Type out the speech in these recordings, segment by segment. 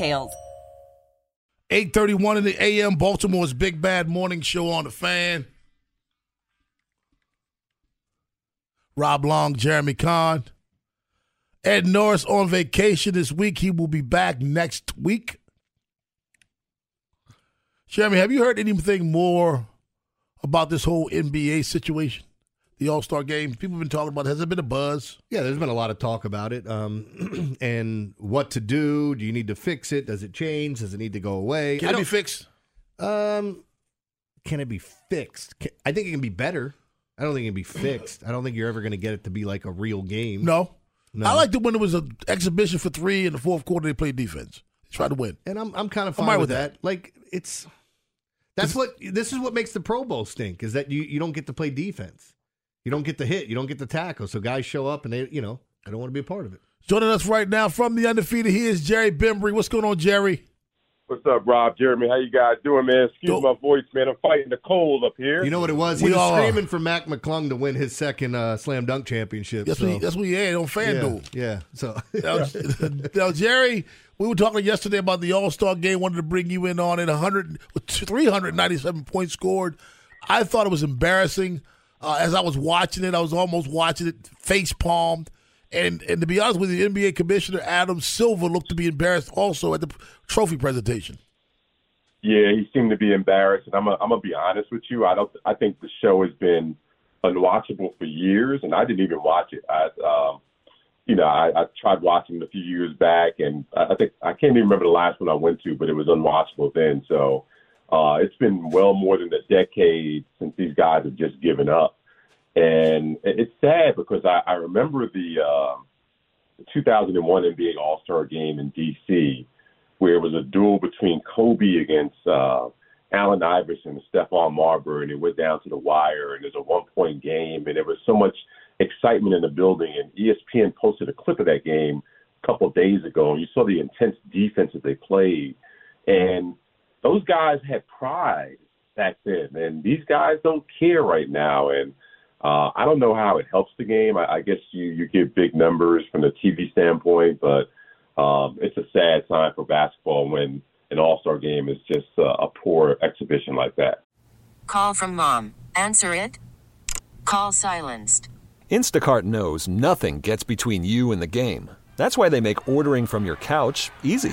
details. 831 in the AM, Baltimore's Big Bad Morning Show on the fan. Rob Long, Jeremy Conn. Ed Norris on vacation this week. He will be back next week. Jeremy, have you heard anything more about this whole NBA situation? The All Star game? People have been talking about. It. Has there been a buzz? Yeah, there's been a lot of talk about it, um, and what to do. Do you need to fix it? Does it change? Does it need to go away? Can it be fixed? Um, can it be fixed? Can, I think it can be better. I don't think it can be fixed. I don't think you're ever going to get it to be like a real game. No. no. I liked it when it was an exhibition for three in the fourth quarter. They played defense. They tried to win, and I'm I'm kind of fine with, with that. that. Like it's that's what this is what makes the Pro Bowl stink is that you you don't get to play defense. You don't get the hit. You don't get the tackle. So guys show up and they, you know, I don't want to be a part of it. Joining us right now from the undefeated, he is Jerry Bembry. What's going on, Jerry? What's up, Rob? Jeremy, how you guys doing, man? Excuse my voice, man. I'm fighting the cold up here. You know what it was? He we was are. screaming for Mac McClung to win his second uh, slam dunk championship. That's so. what he, that's what he had on FanDuel. Yeah, yeah. So now, now, Jerry, we were talking yesterday about the All Star game. Wanted to bring you in on it. 100, 397 points scored. I thought it was embarrassing. Uh, as I was watching it, I was almost watching it face palmed. And and to be honest with you, NBA Commissioner Adam Silver looked to be embarrassed also at the trophy presentation. Yeah, he seemed to be embarrassed, and I'm a, I'm gonna be honest with you. I don't. I think the show has been unwatchable for years, and I didn't even watch it. I, um, you know, I, I tried watching it a few years back, and I, I think I can't even remember the last one I went to, but it was unwatchable then. So uh, it's been well more than a decade since these guys have just given up. And it's sad because I, I remember the, uh, 2001 NBA All Star game in D.C., where it was a duel between Kobe against uh, Allen Iverson and Stephon Marbury, and it went down to the wire, and it was a one point game, and there was so much excitement in the building. And ESPN posted a clip of that game a couple of days ago, and you saw the intense defense that they played. And those guys had pride back then, and these guys don't care right now. And uh, I don't know how it helps the game. I, I guess you you get big numbers from the TV standpoint, but um, it's a sad sign for basketball when an All Star game is just uh, a poor exhibition like that. Call from mom. Answer it. Call silenced. Instacart knows nothing gets between you and the game. That's why they make ordering from your couch easy.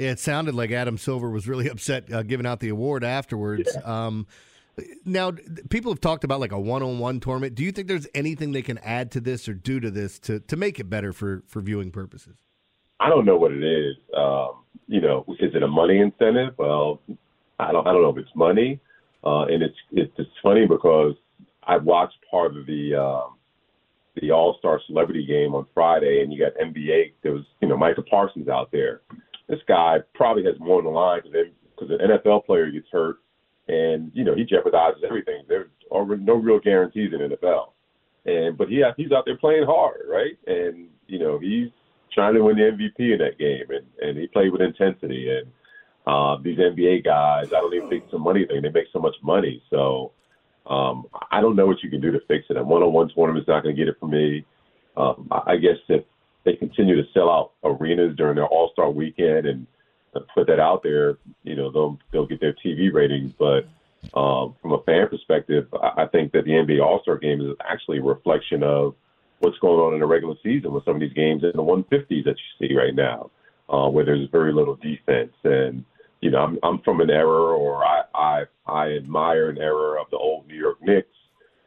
Yeah, it sounded like Adam Silver was really upset uh, giving out the award afterwards. Um, now, people have talked about like a one-on-one tournament. Do you think there's anything they can add to this or do to this to, to make it better for, for viewing purposes? I don't know what it is. Um, you know, is it a money incentive? Well, I don't. I don't know if it's money. Uh, and it's it's it's funny because I watched part of the um, the All Star Celebrity Game on Friday, and you got NBA. There was you know Micah Parsons out there. This guy probably has more on the line because an NFL player gets hurt, and you know he jeopardizes everything. There's already no real guarantees in NFL, and but he he's out there playing hard, right? And you know he's trying to win the MVP in that game, and and he played with intensity. And uh, these NBA guys, I don't even think it's a money thing. They make so much money, so um, I don't know what you can do to fix it. A one-on-one tournament's not going to get it for me. Um, I guess if they continue to sell out arenas during their All Star weekend and put that out there, you know, they'll they'll get their TV ratings. But um, from a fan perspective, I I think that the NBA All Star Game is actually a reflection of what's going on in the regular season with some of these games in the 150s that you see right now, uh, where there's very little defense. And you know, I'm I'm from an era, or I I, I admire an era of the old New York Knicks,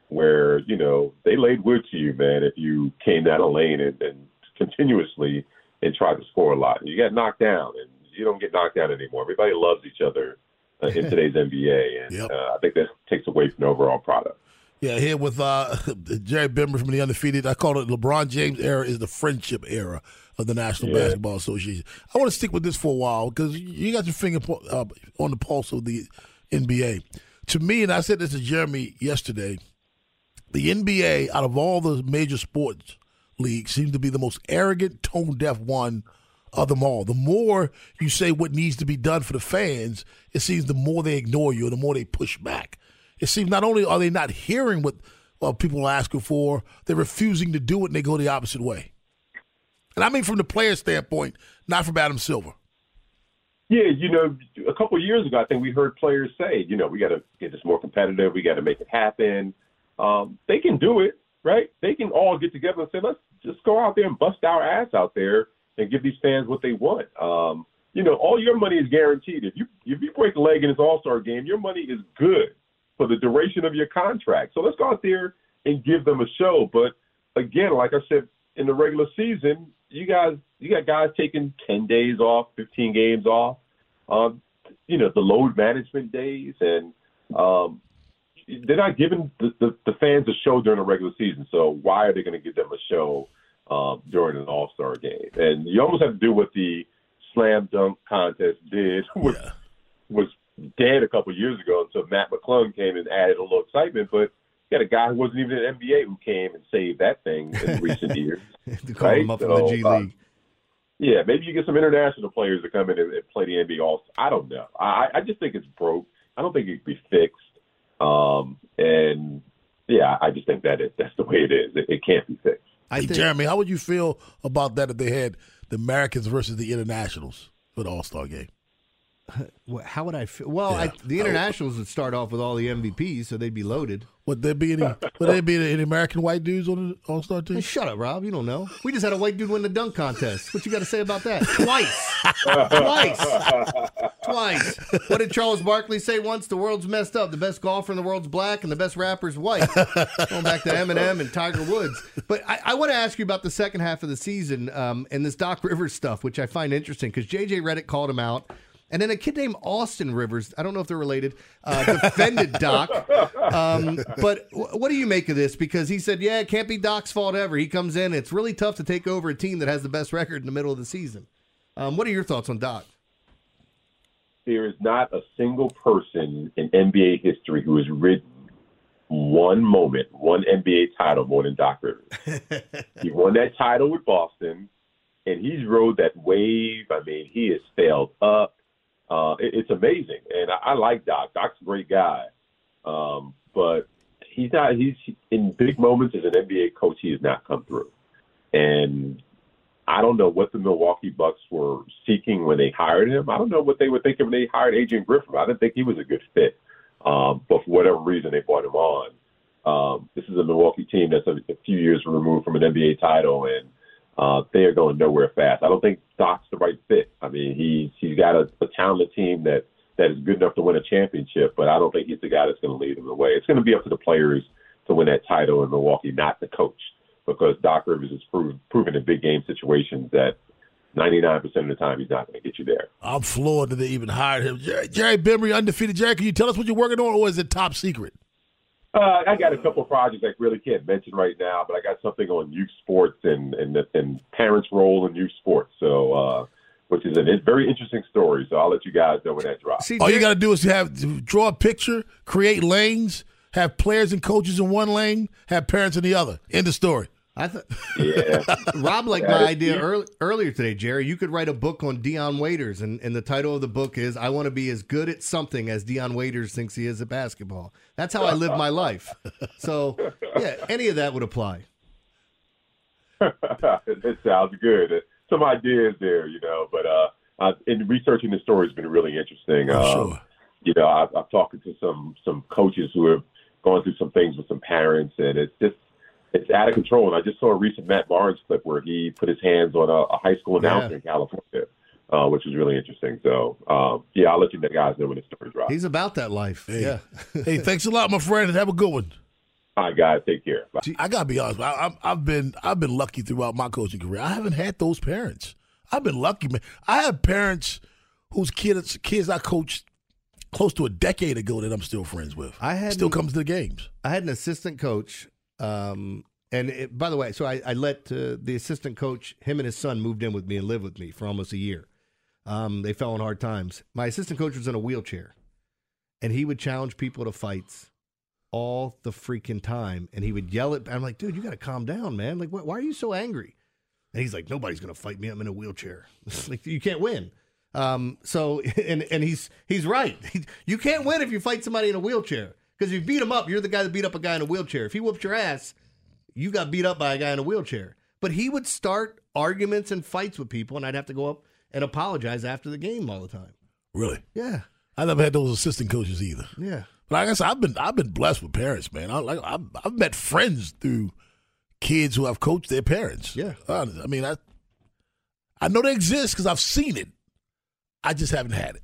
where you know they laid wood to you, man, if you came down a lane and, and continuously and tried to score a lot. You got knocked down, and you don't get knocked down anymore. Everybody loves each other uh, in today's NBA, and Yep. uh, I think that takes away from the overall product. Yeah, here with uh, Jerry Bembry from the Undefeated. I call it LeBron James era is the friendship era of the National Yeah. Basketball Association. I want to stick with this for a while because you got your finger uh, on the pulse of the NBA. To me, and I said this to Jeremy yesterday, the NBA out of all the major sports leagues seems to be the most arrogant, tone deaf one of them all. The more you say what needs to be done for the fans, it seems the more they ignore you, the more they push back. It seems not only are they not hearing what people are asking for, they're refusing to do it, and they go the opposite way. And I mean from the player standpoint, not from Adam Silver. Yeah, you know, a couple years ago, I think we heard players say, you know, we got to get this more competitive. We got to make it happen. Um, they can do it, right? They can all get together and say, let's just go out there and bust our ass out there and give these fans what they want. Um, you know, all your money is guaranteed. If you if you break a leg in this All Star game, your money is good for the duration of your contract. So let's go out there and give them a show. But again, like I said, in the regular season, you guys you got guys taking ten days off, fifteen games off. Um, you know, the load management days and um they're not giving the, the, the fans a show during the regular season. So why are they going to give them a show um, during an All Star game? And you almost have to do what the slam dunk contest did, which was dead a couple years ago until Matt McClung came and added a little excitement. But you got a guy who wasn't even in the NBA who came and saved that thing in recent years. to call him up from the G uh, League. yeah, maybe you get some international players to come in and, and play the NBA All. I don't know. I, I just think it's broke. I don't think it can be fixed. Um, and yeah, I just think that it, that's the way it is. It, it can't be fixed. I Hey, Jeremy, how would you feel about that if they had the Americans versus the internationals for the All Star game? How would I feel? Well, I, the internationals would start off with all the MVPs, so they'd be loaded. Would there be any? would there be any American white dudes on the All Star team? Hey, shut up, Rob. You don't know. We just had a white dude win the dunk contest. What you got to say about that? Twice. Twice. Twice. What did Charles Barkley say once? The world's messed up. The best golfer in the world's black, and the best rapper's white. Going back to Eminem and Tiger Woods. But I, I want to ask you about the second half of the season um, and this Doc Rivers stuff, which I find interesting because JJ Redick called him out. And then a kid named Austin Rivers, I don't know if they're related, uh, defended Doc. Um, but wh- what do you make of this? Because he said, yeah, it can't be Doc's fault ever. He comes in. It's really tough to take over a team that has the best record in the middle of the season. Um, what are your thoughts on Doc? There is not a single person in NBA history who has written one moment, one NBA title more than Doc Rivers. he won that title with Boston, and he's rode that wave. I mean, he has sailed up. Uh, it, it's amazing, and I, I like Doc. Doc's a great guy, um, but he's not. He's in big moments as an NBA coach. He has not come through, and I don't know what the Milwaukee Bucks were seeking when they hired him. I don't know what they were thinking when they hired Adrian Griffin. I didn't think he was a good fit, um, but for whatever reason, they brought him on. Um, this is a Milwaukee team that's a, a few years removed from an NBA title, and uh, they are going nowhere fast. I don't think Doc's the right fit. I mean, he's he's got a, a talented team that that is good enough to win a championship, but I don't think he's the guy that's going to lead them the way. It's going to be up to the players to win that title in Milwaukee, not the coach, because Doc Rivers has proven, proven in big game situations that 99% of the time he's not going to get you there. I'm floored that they even hired him. Jerry, Jerry Bembry, undefeated. Jerry, can you tell us what you're working on, or is it top secret? Uh, I got a couple of projects I really can't mention right now, but I got something on youth sports and and, and parents' role in youth sports. So, uh, which is a very interesting story. So I'll let you guys know when that drops. All you got to do is have draw a picture, create lanes, have players and coaches in one lane, have parents in the other. End of story. I thought, yeah. Rob liked That my idea early, earlier today, Jerry. You could write a book on Dion Waiters, and, and the title of the book is "I want to be as good at something as Dion Waiters thinks he is at basketball." That's how I live my life. So, yeah, any of that would apply. it sounds good. Some ideas there, you know, but uh, uh, in researching the story has been really interesting. Oh, um, sure. You know, I've, I've talked to some some coaches who have gone through some things with some parents, and it's just it's out of control. And I just saw a recent Matt Barnes clip where he put his hands on a, a high school announcer Yeah. in California, uh, which was really interesting. So, um, yeah, I'll let you guys know when the story drops. He's about that life. Yeah. hey, thanks a lot, my friend, and have a good one. All right, guys, take care. Bye. I gotta be honest. I, I've been I've been lucky throughout my coaching career. I haven't had those parents. I've been lucky, man. I have parents whose kids kids I coached close to a decade ago that I'm still friends with. I had still comes to the games. I had an assistant coach, um, and it, by the way, so I, I let uh, the assistant coach, him and his son, moved in with me and lived with me for almost a year. Um, they fell on hard times. My assistant coach was in a wheelchair, and he would challenge people to fights all the freaking time, and he would yell at. I'm like, dude, you got to calm down, man. Like, why, why are you so angry? And he's like, nobody's gonna fight me. I'm in a wheelchair. like, you can't win. Um, so and and he's he's right. you can't win if you fight somebody in a wheelchair because if you beat him up, you're the guy that beat up a guy in a wheelchair. If he whoops your ass, you got beat up by a guy in a wheelchair. But he would start arguments and fights with people, and I'd have to go up and apologize after the game all the time. Really? Yeah, I never had those assistant coaches either. yeah. But like I said, I've been I've been blessed with parents, man. I like I've, I've met friends through kids who have coached their parents. Yeah. Uh, I mean, I I know they exist because I've seen it. I just haven't had it.